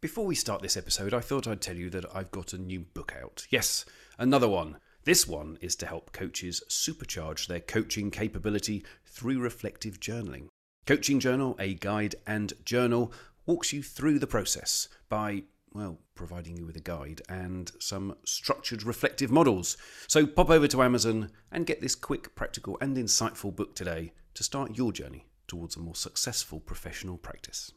Before we start this episode, I thought I'd tell you that I've got a new book out. Yes, another one. This one is to help coaches supercharge their coaching capability through reflective journaling. Coaching Journal, a guide and journal, walks you through the process by, well, providing you with a guide and some structured reflective models. So pop over to Amazon and get this quick, practical, and insightful book today to start your journey towards a more successful professional practice.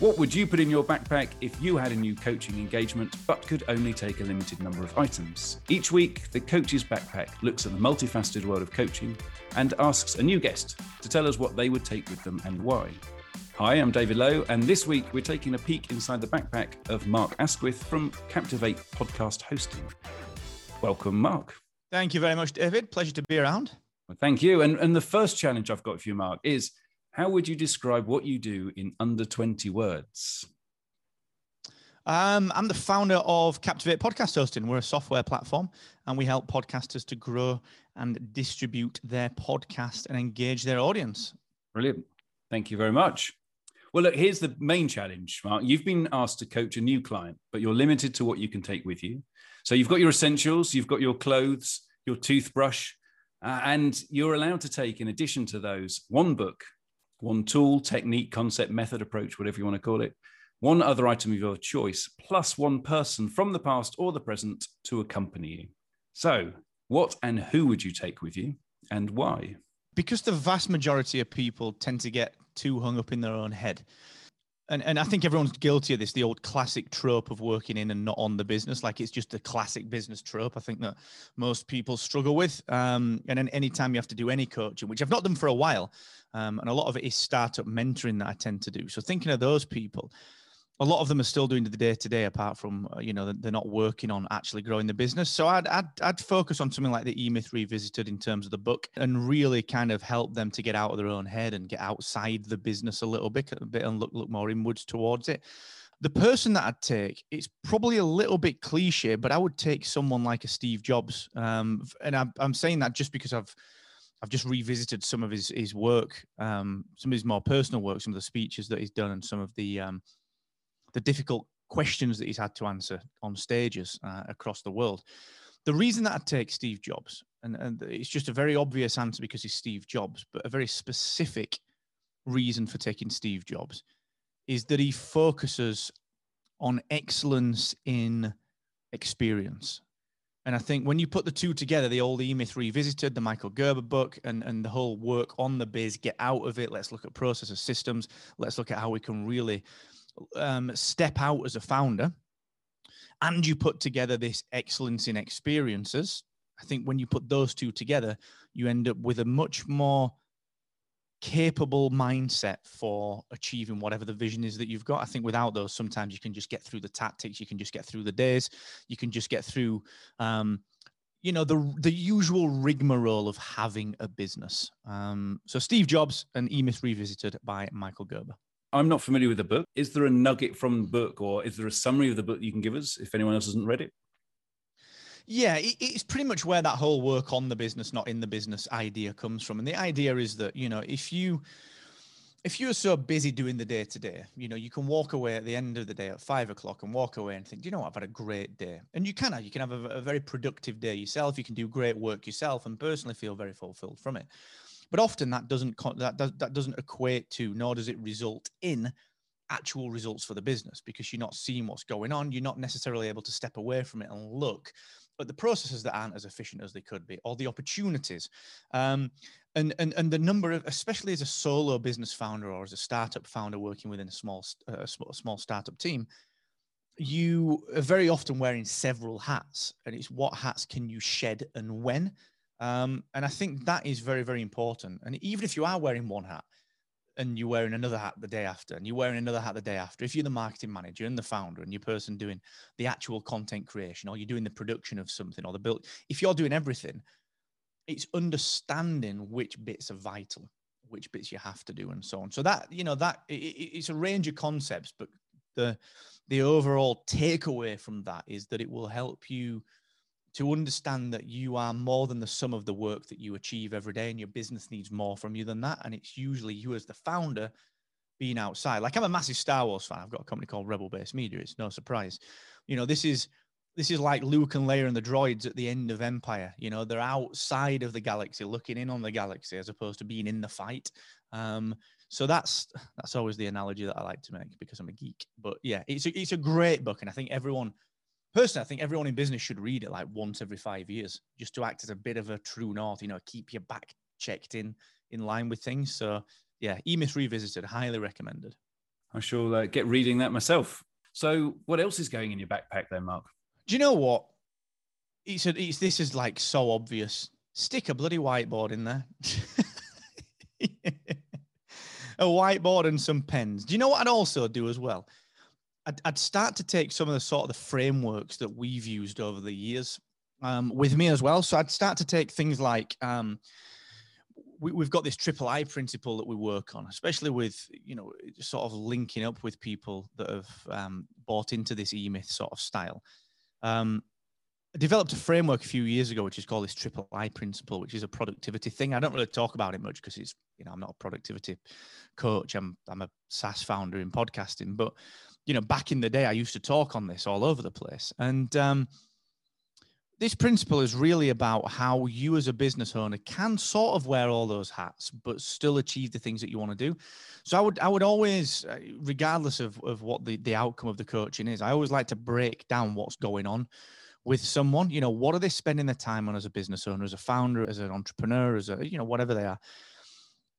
What would you put in your backpack if you had a new coaching engagement but could only take a limited number of items? Each week, the Coach's Backpack looks at the multifaceted world of coaching and asks a new guest to tell us what they would take with them and why. Hi, I'm David Lowe, and this week we're taking a peek inside the backpack of Mark Asquith from Captivate Podcast Hosting. Welcome, Mark. Thank you very much, David. Pleasure to be around. Well, thank you. And, and the first challenge I've got for you, Mark, is how would you describe what you do in under 20 words? Um, I'm the founder of Captivate Podcast Hosting. We're a software platform and we help podcasters to grow and distribute their podcast and engage their audience. Brilliant. Thank you very much. Well, look, here's the main challenge, Mark. You've been asked to coach a new client, but you're limited to what you can take with you. So you've got your essentials, you've got your clothes, your toothbrush, uh, and you're allowed to take, in addition to those, one book one tool, technique, concept, method, approach, whatever you want to call it, one other item of your choice, plus one person from the past or the present to accompany you. So, what and who would you take with you and why? Because the vast majority of people tend to get too hung up in their own head and and I think everyone's guilty of this, the old classic trope of working in and not on the business. Like it's just a classic business trope. I think that most people struggle with. Um, and then anytime you have to do any coaching, which I've not done for a while, um, and a lot of it is startup mentoring that I tend to do. So thinking of those people, a lot of them are still doing the day to day apart from uh, you know they're not working on actually growing the business so I'd, I'd i'd focus on something like the e-myth revisited in terms of the book and really kind of help them to get out of their own head and get outside the business a little bit a bit and look look more inwards towards it the person that I'd take, it's probably a little bit cliche, but I would take someone like a Steve Jobs. Um, and I'm, I'm saying that just because I've I've just revisited some of his his work, um, some of his more personal work, some of the speeches that he's done, and some of the um, the difficult questions that he's had to answer on stages uh, across the world. The reason that I take Steve Jobs, and, and it's just a very obvious answer because he's Steve Jobs, but a very specific reason for taking Steve Jobs is that he focuses on excellence in experience. And I think when you put the two together, the old E Myth Revisited, the Michael Gerber book, and, and the whole work on the biz, get out of it. Let's look at processes, systems. Let's look at how we can really um, step out as a founder and you put together this excellence in experiences, I think when you put those two together, you end up with a much more capable mindset for achieving whatever the vision is that you've got. I think without those, sometimes you can just get through the tactics, you can just get through the days, you can just get through, um, you know, the the usual rigmarole of having a business. Um, so Steve Jobs and E Myth Revisited by Michael Gerber. I'm not familiar with the book. Is there a nugget from the book, or is there a summary of the book you can give us if anyone else hasn't read it? Yeah, it's pretty much where that whole work on the business, not in the business idea comes from. And the idea is that, you know, if you if you're so busy doing the day to day, you know, you can walk away at the end of the day at five o'clock and walk away and think, you know what, I've had a great day. And you can have, you can have a, a very productive day yourself. You can do great work yourself and personally feel very fulfilled from it. But often that doesn't that does, that doesn't equate to, nor does it result in actual results for the business because you're not seeing what's going on. You're not necessarily able to step away from it and look at the processes that aren't as efficient as they could be, or the opportunities. Um, and, and, and the number of, especially as a solo business founder or as a startup founder working within a small, uh, a small startup team, you are very often wearing several hats. And it's what hats can you shed and when? Um, and I think that is very, very important. And even if you are wearing one hat and you're wearing another hat the day after, and you're wearing another hat the day after, if you're the marketing manager and the founder and your person doing the actual content creation, or you're doing the production of something, or the build, if you're doing everything, it's understanding which bits are vital, which bits you have to do, and so on. So that you know that it, it's a range of concepts, but the the overall takeaway from that is that it will help you to understand that you are more than the sum of the work that you achieve every day and your business needs more from you than that and it's usually you as the founder being outside. Like I'm a massive Star Wars fan. I've got a company called Rebel Base Media. It's no surprise. You know, this is this is like Luke and Leia and the droids at the end of Empire. You know, they're outside of the galaxy, looking in on the galaxy, as opposed to being in the fight. Um, so that's that's always the analogy that I like to make because I'm a geek. But yeah, it's a, it's a great book, and I think everyone, personally, I think everyone in business should read it like once every five years, just to act as a bit of a true north. You know, keep your back checked in in line with things. So yeah, E Myth Revisited, highly recommended. I shall uh, get reading that myself. So, what else is going in your backpack then, Mark? Do you know what? It's, a, it's this is like so obvious. Stick a bloody whiteboard in there. a whiteboard and some pens. Do you know what I'd also do as well? I'd, I'd, start to take some of the sort of the frameworks that we've used over the years um, with me as well. So I'd start to take things like um, we, have got this triple I principle that we work on, especially with you know sort of linking up with people that have um, bought into this E Myth sort of style. Um, I developed a framework a few years ago, which is called this triple I principle, which is a productivity thing. I don't really talk about it much because it's, you know, I'm not a productivity coach. I'm, I'm a SaaS founder in podcasting, but, you know, back in the day, I used to talk on this all over the place. And um, this principle is really about how you as a business owner can sort of wear all those hats, but still achieve the things that you want to do. So I would, I would always, uh, regardless of, of what the, the outcome of the coaching is, I always like to break down what's going on with someone you know what are they spending their time on as a business owner as a founder as an entrepreneur as a you know whatever they are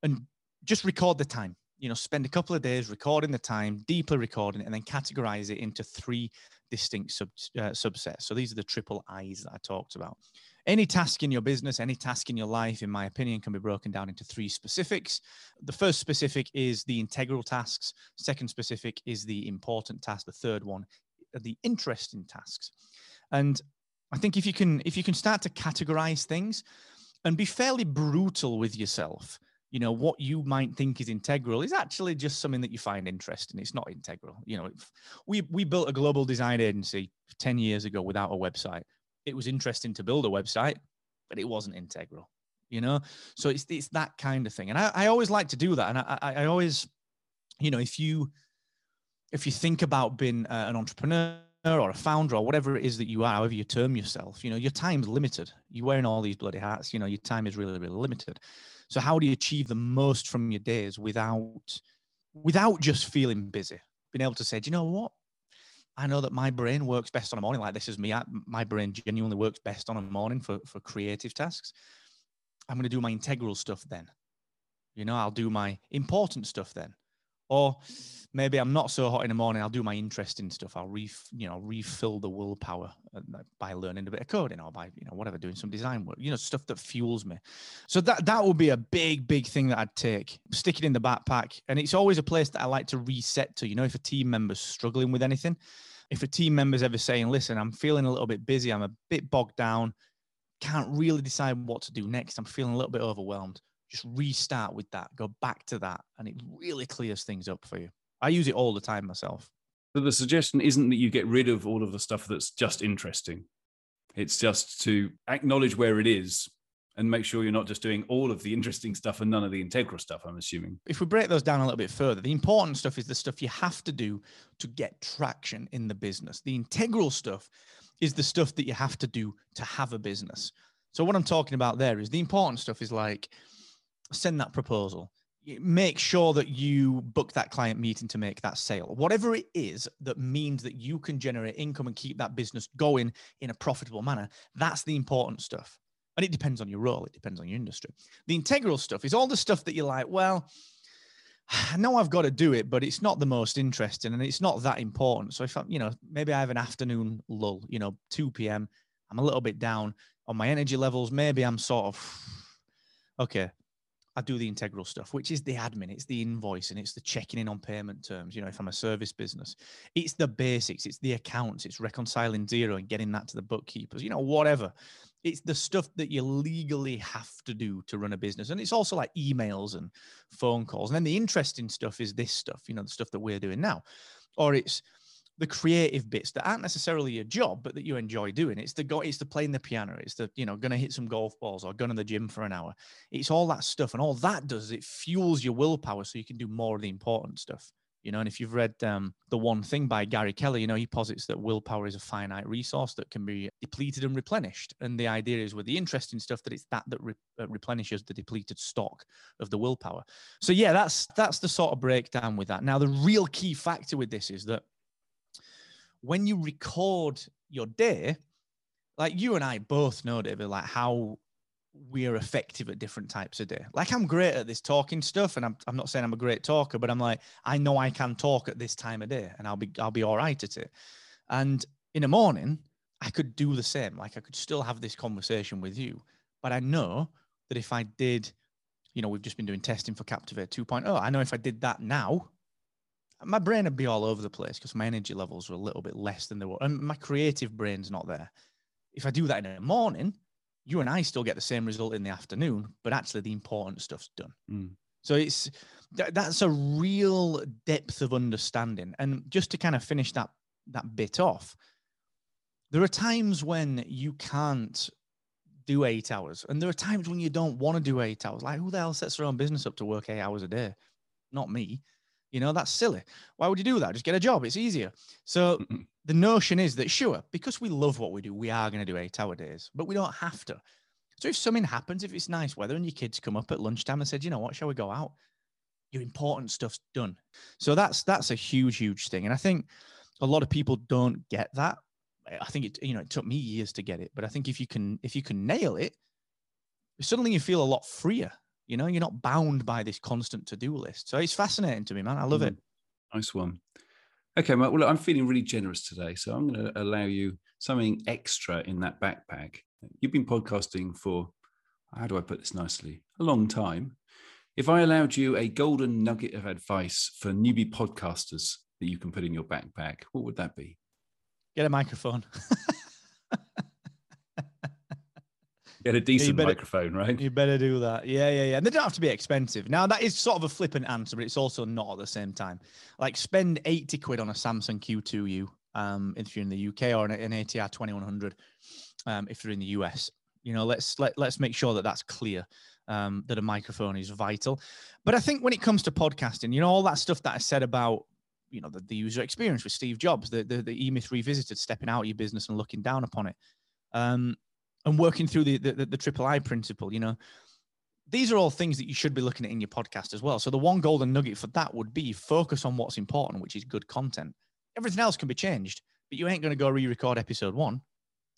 and just record the time you know spend a couple of days recording the time deeply recording it and then categorize it into three distinct sub, uh, subsets. So these are the triple i's that i talked about. Any task in your business any task in your life in my opinion can be broken down into three specifics. The first specific is the integral tasks. Second specific is the important task the third one the interesting tasks. And I think if you can if you can start to categorize things and be fairly brutal with yourself, you know what you might think is integral is actually just something that you find interesting. It's not integral. You know, we we built a global design agency 10 years ago without a website. It was interesting to build a website, but it wasn't integral. You know, so it's it's that kind of thing. And I, I always like to do that. And I, I always, you know, if you if you think about being uh, an entrepreneur or a founder or whatever it is that you are, however you term yourself, you know, your time's limited. You're wearing all these bloody hats, you know, your time is really, really limited. So how do you achieve the most from your days without without just feeling busy? Being able to say, do you know what? I know that my brain works best on a morning like this is me. I, my brain genuinely works best on a morning for, for creative tasks. I'm going to do my integral stuff then. You know, I'll do my important stuff then. Or maybe I'm not so hot in the morning. I'll do my interesting stuff. I'll re, you know, refill the willpower uh, by learning a bit of coding or by, you know, whatever, doing some design work, you know, stuff that fuels me. So that, that would be a big, big thing that I'd take, stick it in the backpack. And it's always a place that I like to reset to, you know, if a team member's struggling with anything, if a team member's ever saying, listen, I'm feeling a little bit busy. I'm a bit bogged down. Can't really decide what to do next. I'm feeling a little bit overwhelmed just restart with that, go back to that, and it really clears things up for you. I use it all the time myself. But the suggestion isn't that you get rid of all of the stuff that's just interesting. It's just to acknowledge where it is and make sure you're not just doing all of the interesting stuff and none of the integral stuff, I'm assuming. If we break those down a little bit further, the important stuff is the stuff you have to do to get traction in the business. The integral stuff is the stuff that you have to do to have a business. So, what I'm talking about there is the important stuff is like send that proposal make sure that you book that client meeting to make that sale whatever it is that means that you can generate income and keep that business going in a profitable manner that's the important stuff and it depends on your role it depends on your industry the integral stuff is all the stuff that you're like well I know I've got to do it, but it's not the most interesting and it's not that important. So if I'm, you know, maybe I have an afternoon lull, you know, 2 p.m. I'm a little bit down on my energy levels. Maybe I'm sort of okay. I do the integral stuff, which is the admin, it's the invoice, and it's the checking in on payment terms. You know, if I'm a service business, it's the basics, it's the accounts, it's reconciling Xero and getting that to the bookkeepers, you know, whatever. It's the stuff that you legally have to do to run a business. And it's also like emails and phone calls. And then the interesting stuff is this stuff, you know, the stuff that we're doing now. Or it's the creative bits that aren't necessarily your job, but that you enjoy doing. It's the go, it's the playing the piano, it's the you know going to hit some golf balls or going to the gym for an hour. It's all that stuff, and all that does is it fuels your willpower so you can do more of the important stuff. You know, and if you've read um, the one thing by Gary Keller, you know he posits that willpower is a finite resource that can be depleted and replenished. And the idea is with the interesting stuff that it's that that re- uh, replenishes the depleted stock of the willpower. So yeah, that's that's the sort of breakdown with that. Now the real key factor with this is that when you record your day, like you and I both know, David, like how we are effective at different types of day. Like I'm great at this talking stuff, and I'm, I'm not saying I'm a great talker, but I'm like I know I can talk at this time of day, and I'll be I'll be all right at it. And in the morning, I could do the same. Like I could still have this conversation with you, but I know that if I did, you know, we've just been doing testing for Captivate 2.0. I know if I did that now, my brain would be all over the place because my energy levels are a little bit less than they were, and my creative brain's not there. If I do that in the morning, you and I still get the same result in the afternoon, but actually the important stuff's done. Mm. So it's that's a real depth of understanding. And just to kind of finish that that bit off, there are times when you can't do eight hours, and there are times when you don't want to do eight hours. Like who the hell sets their own business up to work eight hours a day? Not me. You know, that's silly. Why would you do that? Just get a job. It's easier. So the notion is that, sure, because we love what we do, we are going to do eight hour days, but we don't have to. So if something happens, if it's nice weather and your kids come up at lunchtime and said, you know what, shall we go out? Your important stuff's done. So that's that's a huge, huge thing. And I think a lot of people don't get that. I think it, you know, it took me years to get it, but I think if you can, if you can nail it, suddenly you feel a lot freer you know, you're not bound by this constant to do list. So it's fascinating to me, man. I love mm. it. Nice one. Okay, Well, look, I'm feeling really generous today. So I'm going to allow you something extra in that backpack. You've been podcasting for, how do I put this nicely? A long time. If I allowed you a golden nugget of advice for newbie podcasters that you can put in your backpack, what would that be? Get a microphone. Get a decent better, microphone, right? You better do that. Yeah, yeah, yeah. And they don't have to be expensive. Now, that is sort of a flippant answer, but it's also not at the same time. Like, spend 80 quid on a Samson Q2U um, if you're in the UK or an, an ATR 2100 um, if you're in the US. You know, let's let, let's make sure that that's clear. Um, that a microphone is vital. But I think when it comes to podcasting, you know, all that stuff that I said about, you know, the, the user experience with Steve Jobs, the, the, the E-Myth Revisited, stepping out of your business and looking down upon it. Um, and working through the, the, the triple I principle, you know, these are all things that you should be looking at in your podcast as well. So the one golden nugget for that would be focus on what's important, which is good content. Everything else can be changed, but you ain't going to go re-record episode one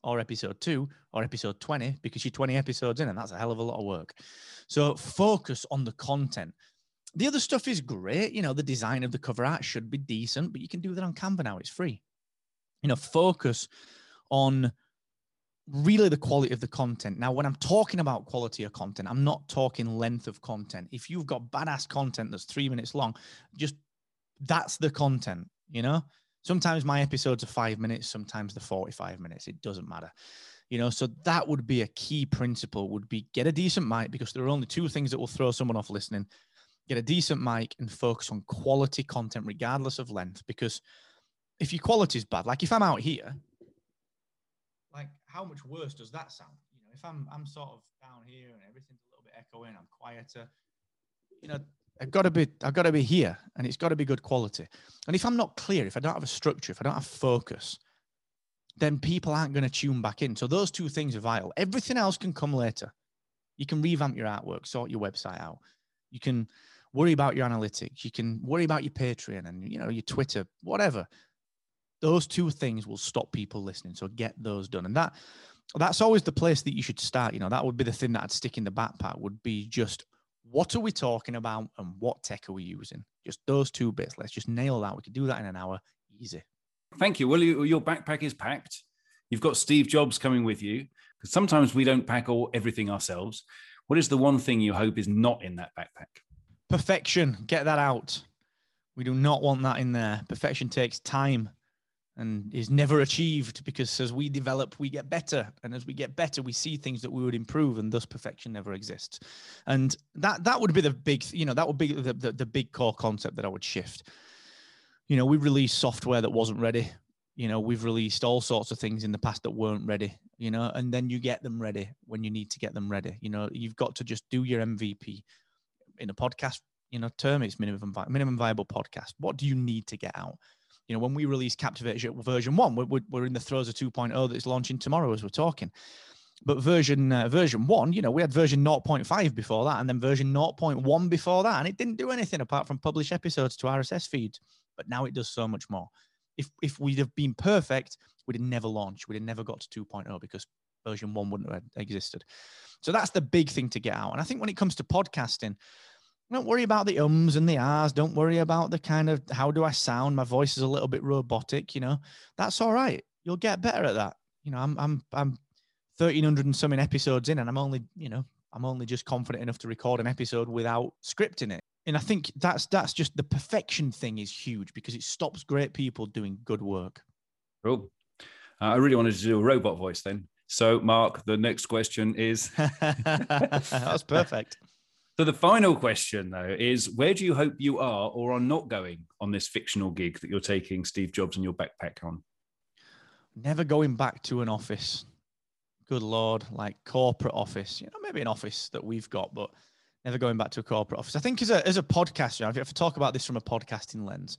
or episode two or episode 20 because you're 20 episodes in and that's a hell of a lot of work. So focus on the content. The other stuff is great. You know, the design of the cover art should be decent, but you can do that on Canva now. It's free. You know, focus on really the quality of the content. Now, when I'm talking about quality of content, I'm not talking length of content. If you've got badass content that's three minutes long, just that's the content, you know? Sometimes my episodes are five minutes, sometimes they're 45 minutes. It doesn't matter. You know, so that would be a key principle would be get a decent mic because there are only two things that will throw someone off listening. Get a decent mic and focus on quality content regardless of length. Because if your quality is bad, like if I'm out here how much worse does that sound? You know, if I'm I'm sort of down here and everything's a little bit echoing, I'm quieter. You know, I've got to be I've got to be here, and it's got to be good quality. And if I'm not clear, if I don't have a structure, if I don't have focus, then people aren't going to tune back in. So those two things are vital. Everything else can come later. You can revamp your artwork, sort your website out. You can worry about your analytics. You can worry about your Patreon and you know your Twitter, whatever those two things will stop people listening. So get those done. And that that's always the place that you should start. You know, that would be the thing that I'd stick in the backpack would be just what are we talking about and what tech are we using? Just those two bits. Let's just nail that. We could do that in an hour. Easy. Thank you. Well, your backpack is packed. You've got Steve Jobs coming with you because sometimes we don't pack all everything ourselves. What is the one thing you hope is not in that backpack? Perfection. Get that out. We do not want that in there. Perfection takes time and is never achieved because as we develop we get better and as we get better we see things that we would improve and thus perfection never exists and that that would be the big you know that would be the, the, the big core concept that i would shift you know, we released software that wasn't ready. You know, we've released all sorts of things in the past that weren't ready, you know, and then you get them ready when you need to get them ready. You know, you've got to just do your MVP in a podcast, you know, term, it's minimum, minimum viable podcast. What do you need to get out? You know, when we release Captivate version one, we're, we're in the throes of 2.0 that's launching tomorrow as we're talking. But version uh, version one, you know, we had version 0.5 before that, and then version 0.1 before that, and it didn't do anything apart from publish episodes to RSS feeds. But now it does so much more. If if we'd have been perfect, we'd have never launched. We'd have never got to 2.0 because version one wouldn't have existed. So that's the big thing to get out. And I think when it comes to podcasting, don't worry about the ums and the ahs. Don't worry about the kind of how do I sound? My voice is a little bit robotic. You know, that's all right. You'll get better at that. You know, I'm I'm I'm 1300 and something episodes in and i'm only you know i'm only just confident enough to record an episode without scripting it and i think that's that's just the perfection thing is huge because it stops great people doing good work cool uh, i really wanted to do a robot voice then so mark the next question is that's perfect so the final question though is where do you hope you are or are not going on this fictional gig that you're taking steve jobs in your backpack on never going back to an office good lord, like corporate office, you know, maybe an office that we've got, but never going back to a corporate office. I think as a as a podcaster, you if I talk about this from a podcasting lens,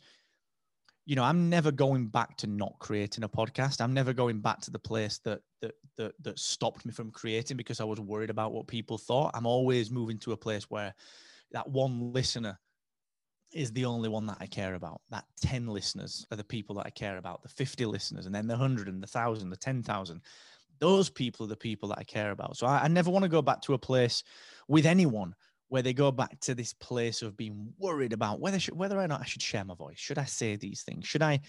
you know, I'm never going back to not creating a podcast. I'm never going back to the place that that that that stopped me from creating because I was worried about what people thought. I'm always moving to a place where that one listener is the only one that I care about. That 10 listeners are the people that I care about, the 50 listeners, and then the 100 and the 1,000, the 10,000 those people are the people that I care about. So I, I never want to go back to a place with anyone where they go back to this place of being worried about whether whether or not I should share my voice. Should I say these things? Should I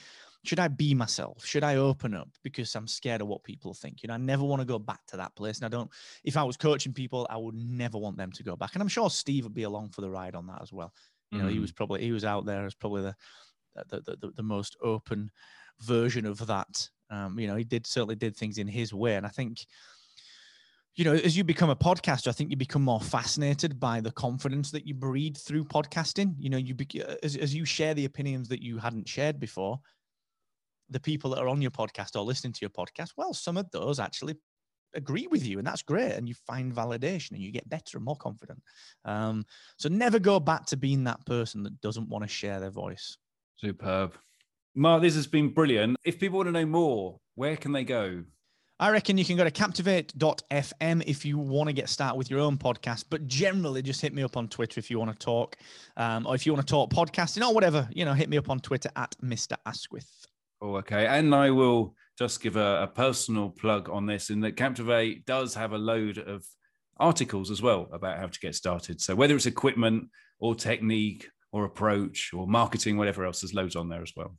should I be myself? Should I open up because I'm scared of what people think? You know, I never want to go back to that place. And I don't. If I was coaching people, I would never want them to go back. And I'm sure Steve would be along for the ride on that as well. You know, mm. he was probably he was out there as probably the the, the, the, the most open version of that um, you know, he did certainly did things in his way, and I think, you know, as you become a podcaster, I think you become more fascinated by the confidence that you breed through podcasting. You know, you be, as as you share the opinions that you hadn't shared before, the people that are on your podcast or listening to your podcast, well, some of those actually agree with you and that's great and you find validation and you get better and more confident um, so never go back to being that person that doesn't want to share their voice superb Mark, this has been brilliant. If people want to know more, where can they go? I reckon you can go to captivate.fm if you want to get started with your own podcast. But generally, just hit me up on Twitter if you want to talk, um, or if you want to talk podcasting or whatever. You know, hit me up on Twitter at Mr. Asquith. Oh, okay. And I will just give a, a personal plug on this in that Captivate does have a load of articles as well about how to get started. So whether it's equipment or technique or approach or marketing, whatever else, there's loads on there as well.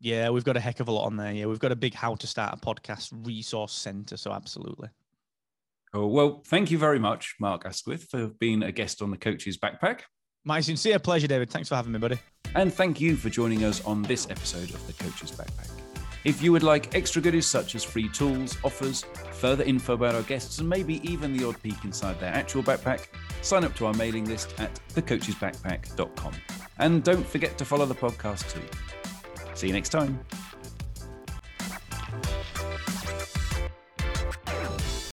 Yeah, we've got a heck of a lot on there. Yeah, we've got a big how to start a podcast resource center. So absolutely. Oh, Well, thank you very much, Mark Asquith, for being a guest on the Coach's Backpack. My sincere pleasure, David. Thanks for having me, buddy. And thank you for joining us on this episode of the Coach's Backpack. If you would like extra goodies such as free tools, offers, further info about our guests, and maybe even the odd peek inside their actual backpack, sign up to our mailing list at thecoachsbackpack.com. And don't forget to follow the podcast too. See you next time.